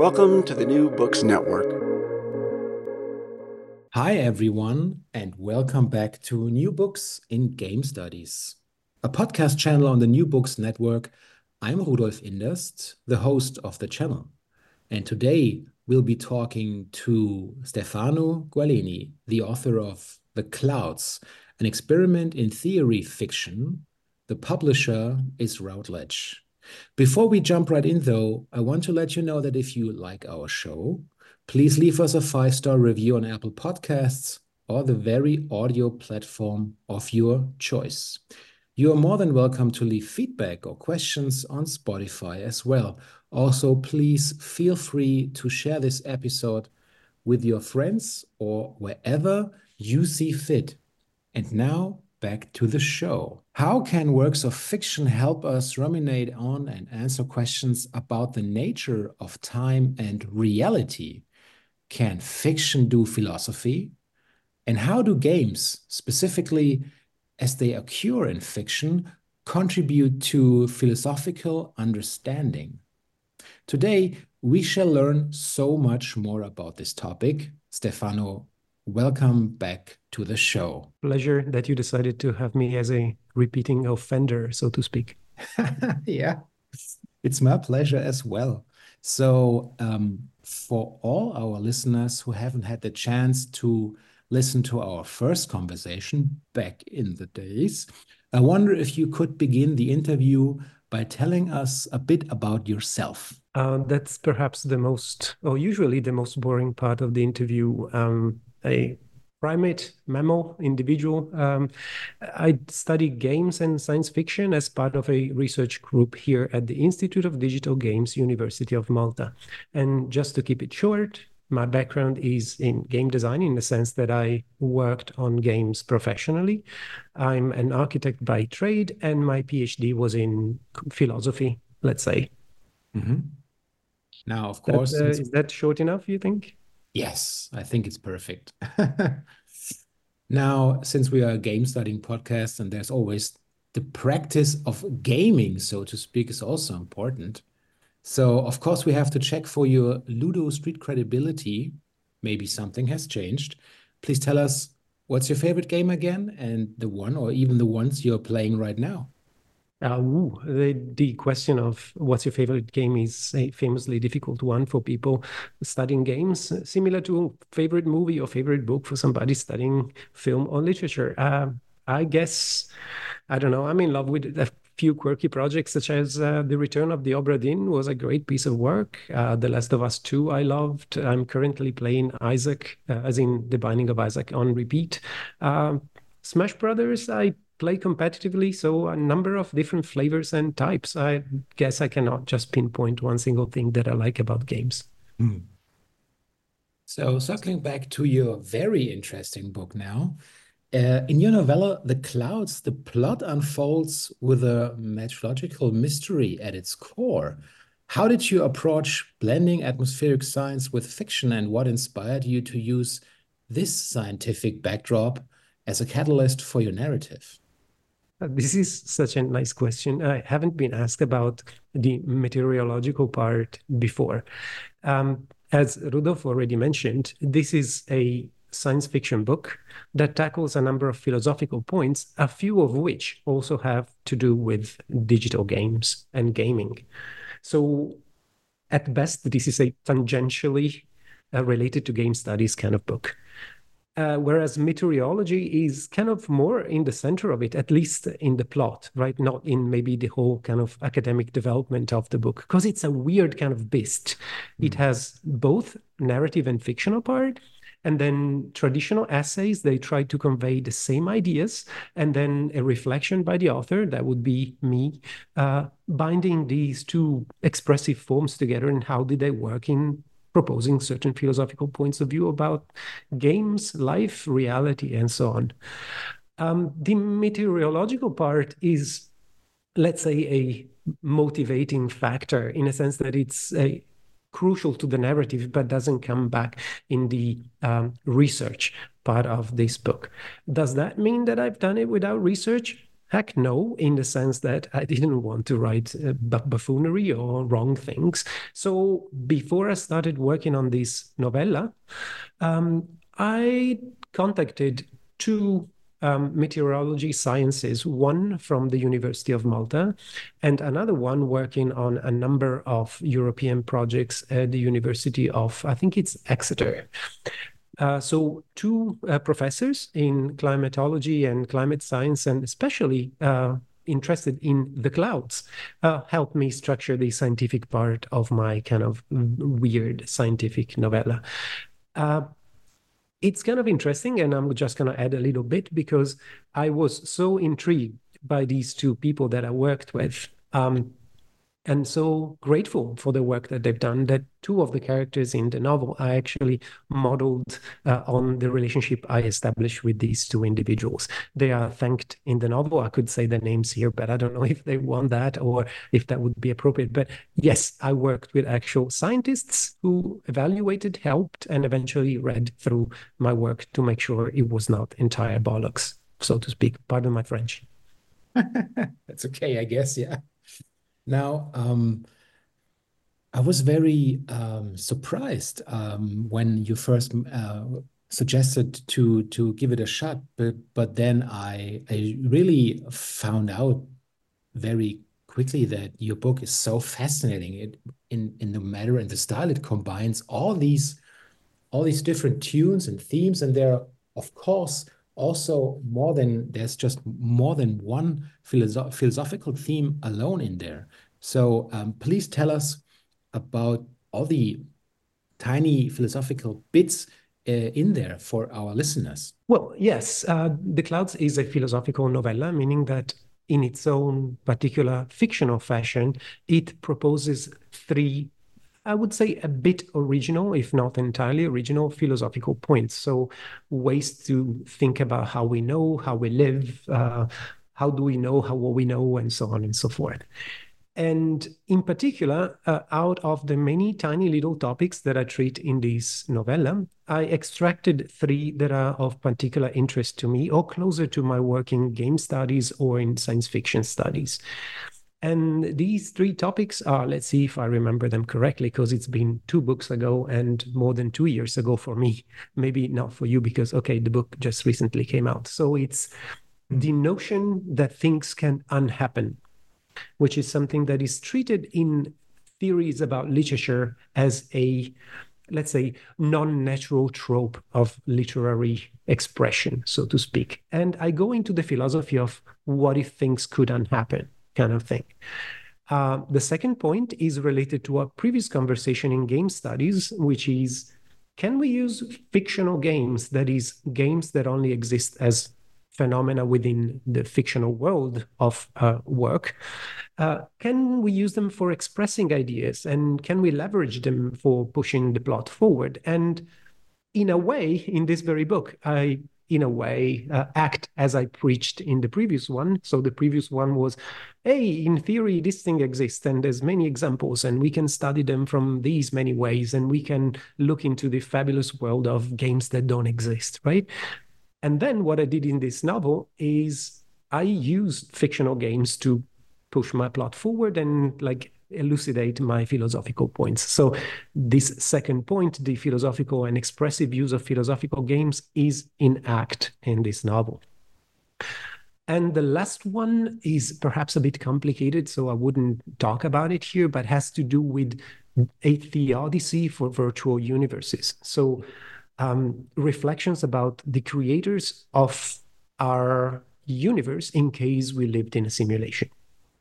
Welcome to the New Books Network. Hi, everyone, and welcome back to New Books in Game Studies, a podcast channel on the New Books Network. I'm Rudolf Inderst, the host of the channel. And today we'll be talking to Stefano Gualeni, the author of The Clouds, an experiment in theory fiction. The publisher is Routledge. Before we jump right in, though, I want to let you know that if you like our show, please leave us a five star review on Apple Podcasts or the very audio platform of your choice. You are more than welcome to leave feedback or questions on Spotify as well. Also, please feel free to share this episode with your friends or wherever you see fit. And now, back to the show. How can works of fiction help us ruminate on and answer questions about the nature of time and reality? Can fiction do philosophy? And how do games, specifically as they occur in fiction, contribute to philosophical understanding? Today, we shall learn so much more about this topic. Stefano, welcome back to the show. Pleasure that you decided to have me as a repeating offender, so to speak. yeah, it's my pleasure as well. So, um, for all our listeners who haven't had the chance to listen to our first conversation back in the days, I wonder if you could begin the interview by telling us a bit about yourself. Uh, that's perhaps the most, or usually the most boring part of the interview. Um, a primate mammal individual. Um, I study games and science fiction as part of a research group here at the Institute of Digital Games, University of Malta. And just to keep it short, my background is in game design in the sense that I worked on games professionally. I'm an architect by trade, and my PhD was in philosophy, let's say. Mm-hmm. Now, of course, that, uh, is that short enough, you think? Yes, I think it's perfect. now, since we are a game studying podcast and there's always the practice of gaming, so to speak, is also important. So, of course, we have to check for your Ludo Street credibility. Maybe something has changed. Please tell us what's your favorite game again and the one or even the ones you're playing right now. Uh, ooh, the, the question of what's your favorite game is a famously difficult one for people studying games, similar to favorite movie or favorite book for somebody studying film or literature. Uh, I guess, I don't know, I'm in love with a few quirky projects such as uh, The Return of the Obra Dinn was a great piece of work. Uh, the Last of Us 2 I loved. I'm currently playing Isaac, uh, as in The Binding of Isaac on repeat. Uh, Smash Brothers, I play competitively, so a number of different flavors and types. I guess I cannot just pinpoint one single thing that I like about games. Mm. So, circling back to your very interesting book now, uh, in your novella, The Clouds, the plot unfolds with a meteorological mystery at its core. How did you approach blending atmospheric science with fiction, and what inspired you to use this scientific backdrop as a catalyst for your narrative? Uh, this is such a nice question. I haven't been asked about the meteorological part before. Um, as Rudolf already mentioned, this is a science fiction book that tackles a number of philosophical points, a few of which also have to do with digital games and gaming. So, at best, this is a tangentially uh, related to game studies kind of book. Uh, whereas meteorology is kind of more in the center of it, at least in the plot, right? Not in maybe the whole kind of academic development of the book, because it's a weird kind of beast. Mm. It has both narrative and fictional part, and then traditional essays they try to convey the same ideas and then a reflection by the author that would be me uh, binding these two expressive forms together and how did they work in proposing certain philosophical points of view about games, life, reality, and so on. Um, the meteorological part is, let's say, a motivating factor in a sense that it's a crucial to the narrative, but doesn't come back in the um, research part of this book. Does that mean that I've done it without research? Heck no, in the sense that I didn't want to write uh, buffoonery or wrong things. So before I started working on this novella, um, I contacted two um, meteorology sciences, one from the University of Malta, and another one working on a number of European projects at the University of, I think it's Exeter. Uh, so two uh, professors in climatology and climate science, and especially uh, interested in the clouds, uh, helped me structure the scientific part of my kind of weird scientific novella. Uh, it's kind of interesting, and I'm just going to add a little bit because I was so intrigued by these two people that I worked with. Um, and so grateful for the work that they've done that two of the characters in the novel are actually modeled uh, on the relationship i established with these two individuals. They are thanked in the novel. I could say their names here but i don't know if they want that or if that would be appropriate. But yes i worked with actual scientists who evaluated helped and eventually read through my work to make sure it was not entire bollocks so to speak. Pardon my french. That's okay i guess yeah now, um, I was very um, surprised um, when you first uh, suggested to to give it a shot, but but then I I really found out very quickly that your book is so fascinating. It in in the matter and the style it combines all these all these different tunes and themes, and there of course also more than there's just more than one philosoph philosophical theme alone in there. So um, please tell us about all the tiny philosophical bits uh, in there for our listeners. Well, yes, uh, The Clouds is a philosophical novella, meaning that in its own particular fictional fashion, it proposes three I would say a bit original, if not entirely original, philosophical points. So, ways to think about how we know, how we live, uh, how do we know how what we know, and so on and so forth. And in particular, uh, out of the many tiny little topics that I treat in this novella, I extracted three that are of particular interest to me or closer to my work in game studies or in science fiction studies. And these three topics are, let's see if I remember them correctly, because it's been two books ago and more than two years ago for me. Maybe not for you, because, okay, the book just recently came out. So it's the notion that things can unhappen, which is something that is treated in theories about literature as a, let's say, non natural trope of literary expression, so to speak. And I go into the philosophy of what if things could unhappen kind of thing. Uh, the second point is related to our previous conversation in game studies, which is can we use fictional games, that is, games that only exist as phenomena within the fictional world of uh, work, uh, can we use them for expressing ideas and can we leverage them for pushing the plot forward? And in a way, in this very book, I in a way, uh, act as I preached in the previous one. So the previous one was, hey, in theory, this thing exists, and there's many examples, and we can study them from these many ways, and we can look into the fabulous world of games that don't exist, right? And then what I did in this novel is I used fictional games to push my plot forward and like elucidate my philosophical points. So, this second point, the philosophical and expressive use of philosophical games, is in act in this novel. And the last one is perhaps a bit complicated, so I wouldn't talk about it here, but has to do with a theodicy for virtual universes. So, um, reflections about the creators of our universe in case we lived in a simulation.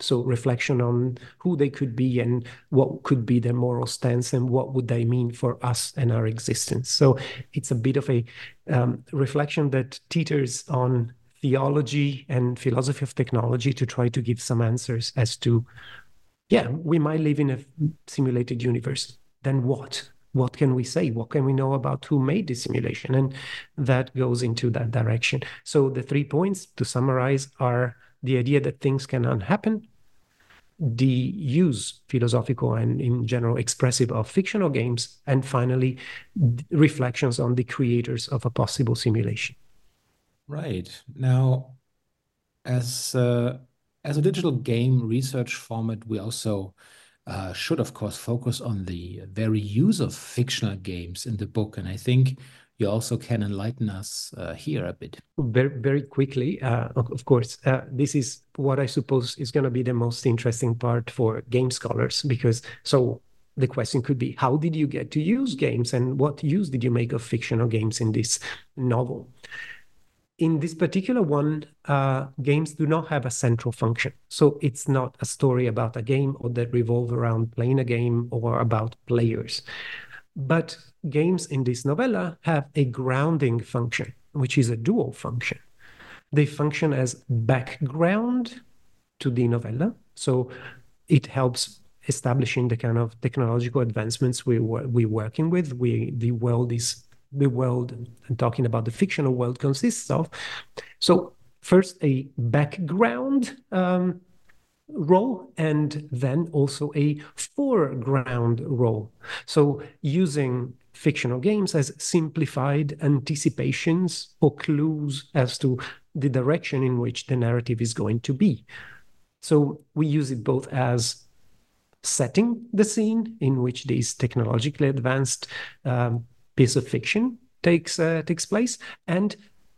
So reflection on who they could be and what could be their moral stance and what would they mean for us and our existence. So it's a bit of a um, reflection that teeters on theology and philosophy of technology to try to give some answers as to, yeah, we might live in a simulated universe. Then what? What can we say? What can we know about who made the simulation? And that goes into that direction. So the three points to summarize are the idea that things can unhappen, the use, philosophical and in general expressive, of fictional games, and finally, reflections on the creators of a possible simulation. Right. Now, as, uh, as a digital game research format, we also uh, should, of course, focus on the very use of fictional games in the book. And I think you also can enlighten us uh, here a bit. Very, very quickly, uh, of course. Uh, this is what I suppose is going to be the most interesting part for game scholars because so the question could be how did you get to use games and what use did you make of fictional games in this novel? In this particular one, uh, games do not have a central function. So it's not a story about a game or that revolve around playing a game or about players. But games in this novella have a grounding function, which is a dual function. They function as background to the novella. So it helps establishing the kind of technological advancements we were we working with. We the world is the world and talking about the fictional world consists of. So first a background um, role and then also a foreground role. So using fictional games as simplified anticipations or clues as to the direction in which the narrative is going to be. So we use it both as setting the scene in which this technologically advanced um, piece of fiction takes uh, takes place and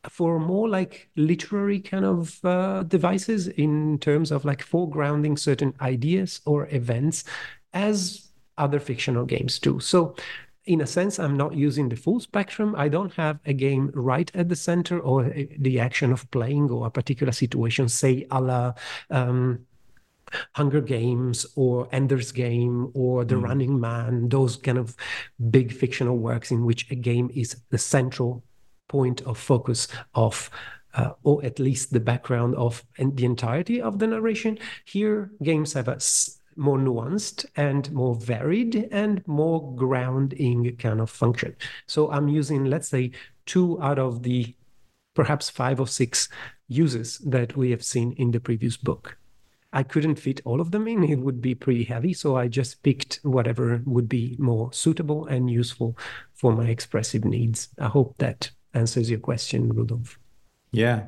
for more like literary kind of uh, devices in terms of like foregrounding certain ideas or events as other fictional games do. So in a sense, I'm not using the full spectrum. I don't have a game right at the center or the action of playing or a particular situation, say a la um, Hunger Games or Ender's Game or The mm. Running Man, those kind of big fictional works in which a game is the central point of focus of uh, or at least the background of the entirety of the narration. Here, games have a more nuanced and more varied and more grounding kind of function. So I'm using, let's say, two out of the perhaps five or six uses that we have seen in the previous book. I couldn't fit all of them in, it would be pretty heavy. So I just picked whatever would be more suitable and useful for my expressive needs. I hope that answers your question, Rudolf. Yeah.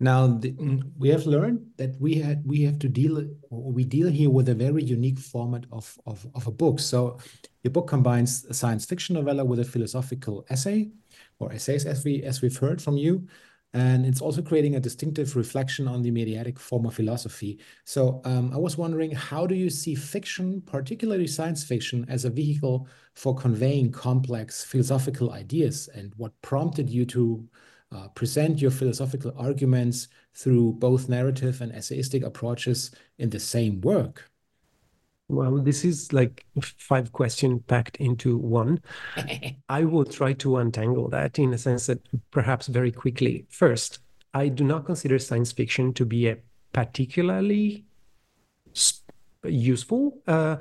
Now the, mm, we have learned that we had we have to deal we deal here with a very unique format of, of, of a book. So your book combines a science fiction novella with a philosophical essay or essays as we as we've heard from you. And it's also creating a distinctive reflection on the mediatic form of philosophy. So um, I was wondering, how do you see fiction, particularly science fiction, as a vehicle for conveying complex philosophical ideas? And what prompted you to uh, present your philosophical arguments through both narrative and essayistic approaches in the same work? Well, this is like five questions packed into one. I will try to untangle that in a sense that perhaps very quickly. First, I do not consider science fiction to be a particularly useful uh,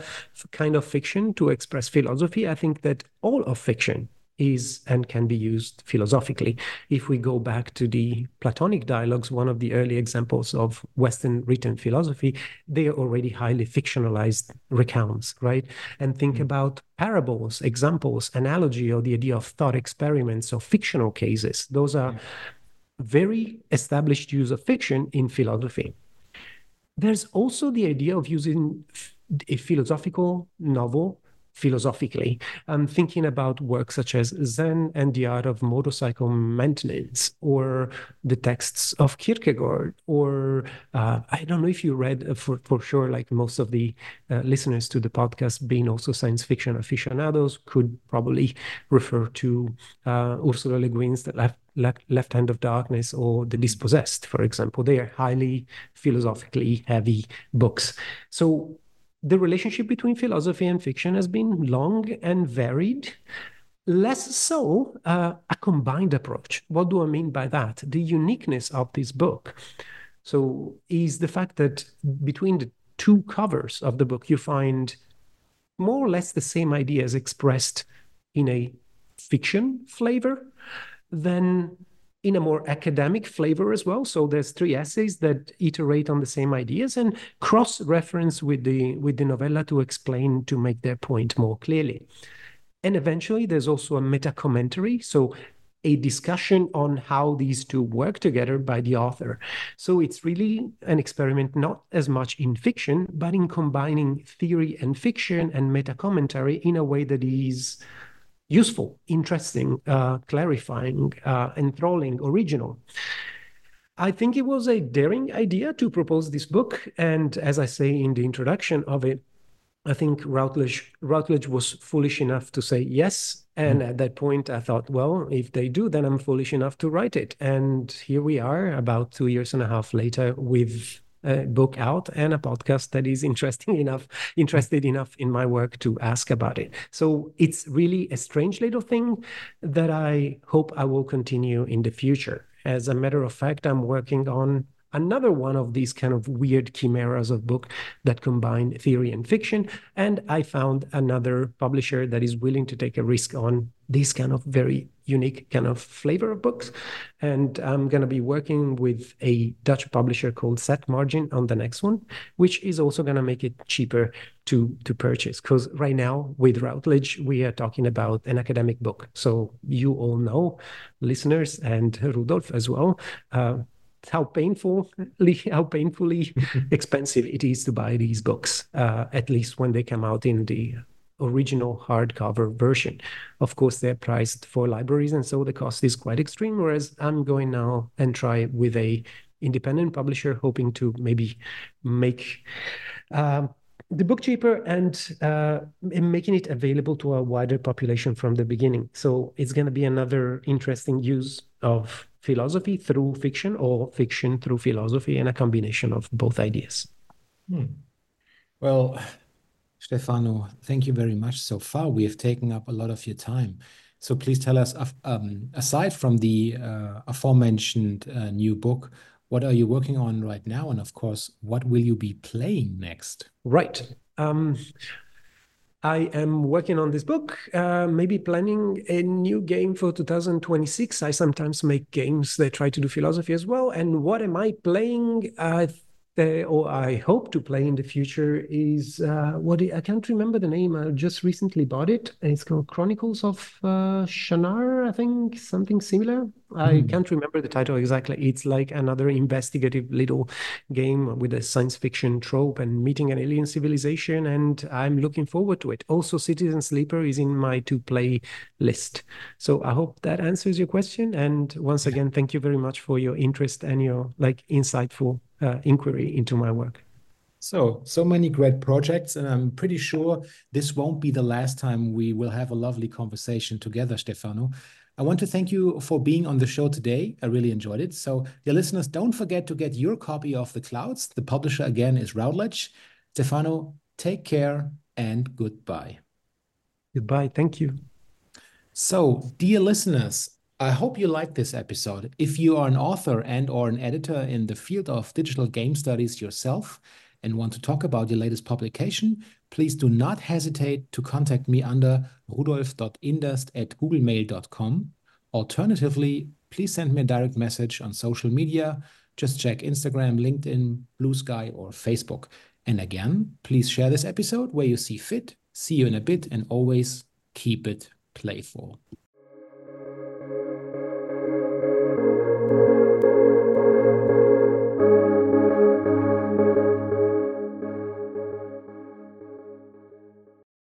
kind of fiction to express philosophy. I think that all of fiction is and can be used philosophically. If we go back to the Platonic dialogues, one of the early examples of Western written philosophy, they are already highly fictionalized recounts, right? And think mm-hmm. about parables, examples, analogy, or the idea of thought experiments or fictional cases. Those are very established use of fiction in philosophy. There's also the idea of using a philosophical novel philosophically. I'm thinking about works such as Zen and the Art of Motorcycle Maintenance, or the texts of Kierkegaard, or uh, I don't know if you read uh, for, for sure, like most of the uh, listeners to the podcast, being also science fiction aficionados, could probably refer to uh, Ursula Le Guin's The Left, Left, Left Hand of Darkness or The Dispossessed, for example. They are highly philosophically heavy books. So the relationship between philosophy and fiction has been long and varied. Less so uh, a combined approach. What do I mean by that? The uniqueness of this book. So, is the fact that between the two covers of the book, you find more or less the same ideas expressed in a fiction flavor than in a more academic flavor as well. So there's three essays that iterate on the same ideas and cross-reference with the with the novella to explain to make their point more clearly. And eventually there's also a meta commentary. So a discussion on how these two work together by the author. So it's really an experiment, not as much in fiction, but in combining theory and fiction and meta commentary in a way that is useful, interesting, uh, clarifying, uh, enthralling, original. I think it was a daring idea to propose this book. And as I say in the introduction of it, I think Routledge, Routledge was foolish enough to say yes. And mm. at that point, I thought, well, if they do, then I'm foolish enough to write it. And here we are, about two years and a half later, with a book out and a podcast that is interesting enough, interested enough in my work to ask about it. So it's really a strange little thing that I hope I will continue in the future. As a matter of fact, I'm working on another one of these kind of weird chimeras of book that combine theory and fiction. And I found another publisher that is willing to take a risk on this kind of very unique kind of flavor of books. And I'm going to be working with a Dutch publisher called Set Margins on the next one, which is also going to make it cheaper to to purchase. Because right now with Routledge, we are talking about an academic book. So you all know, listeners and Rudolf as well. Uh, how painfully how painfully expensive it is to buy these books uh, at least when they come out in the original hardcover version of course they're priced for libraries and so the cost is quite extreme whereas i'm going now and try with a independent publisher hoping to maybe make um, the book cheaper and uh, making it available to a wider population from the beginning so it's going to be another interesting use of philosophy through fiction or fiction through philosophy and a combination of both ideas. Hmm. Well, Stefano, thank you very much so far. We have taken up a lot of your time. So please tell us, um, aside from the uh, aforementioned uh, new book, what are you working on right now? And of course, what will you be playing next? Right. Um, I am working on this book, uh, maybe planning a new game for 2026. I sometimes make games that try to do philosophy as well. And what am I playing? Uh, uh, or I hope to play in the future is uh, what I can't remember the name. I just recently bought it. It's called Chronicles of uh, Shannara, I think, something similar. Mm. I hmm. can't remember the title exactly. It's like another investigative little game with a science fiction trope and meeting an alien civilization, and I'm looking forward to it. Also, Citizen Sleeper is in my to play list. So I hope that answers your question. And once again, thank you very much for your interest and your like insightful Uh, inquiry into my work. So, so many great projects, and I'm pretty sure this won't be the last time we will have a lovely conversation together, Stefano. I want to thank you for being on the show today. I really enjoyed it. So, dear listeners, don't forget to get your copy of The Clouds. The publisher again is Routledge. Stefano, take care and goodbye. Goodbye. Thank you. So, dear listeners, I hope you liked this episode. If you are an author and or an editor in the field of digital game studies yourself, and want to talk about your latest publication, please do not hesitate to contact me under rudolf.inderst at googlemail.com. Alternatively, please send me a direct message on social media. Just check Instagram, LinkedIn, Blue Sky, or Facebook. And again, please share this episode where you see fit. See you in a bit and always keep it playful.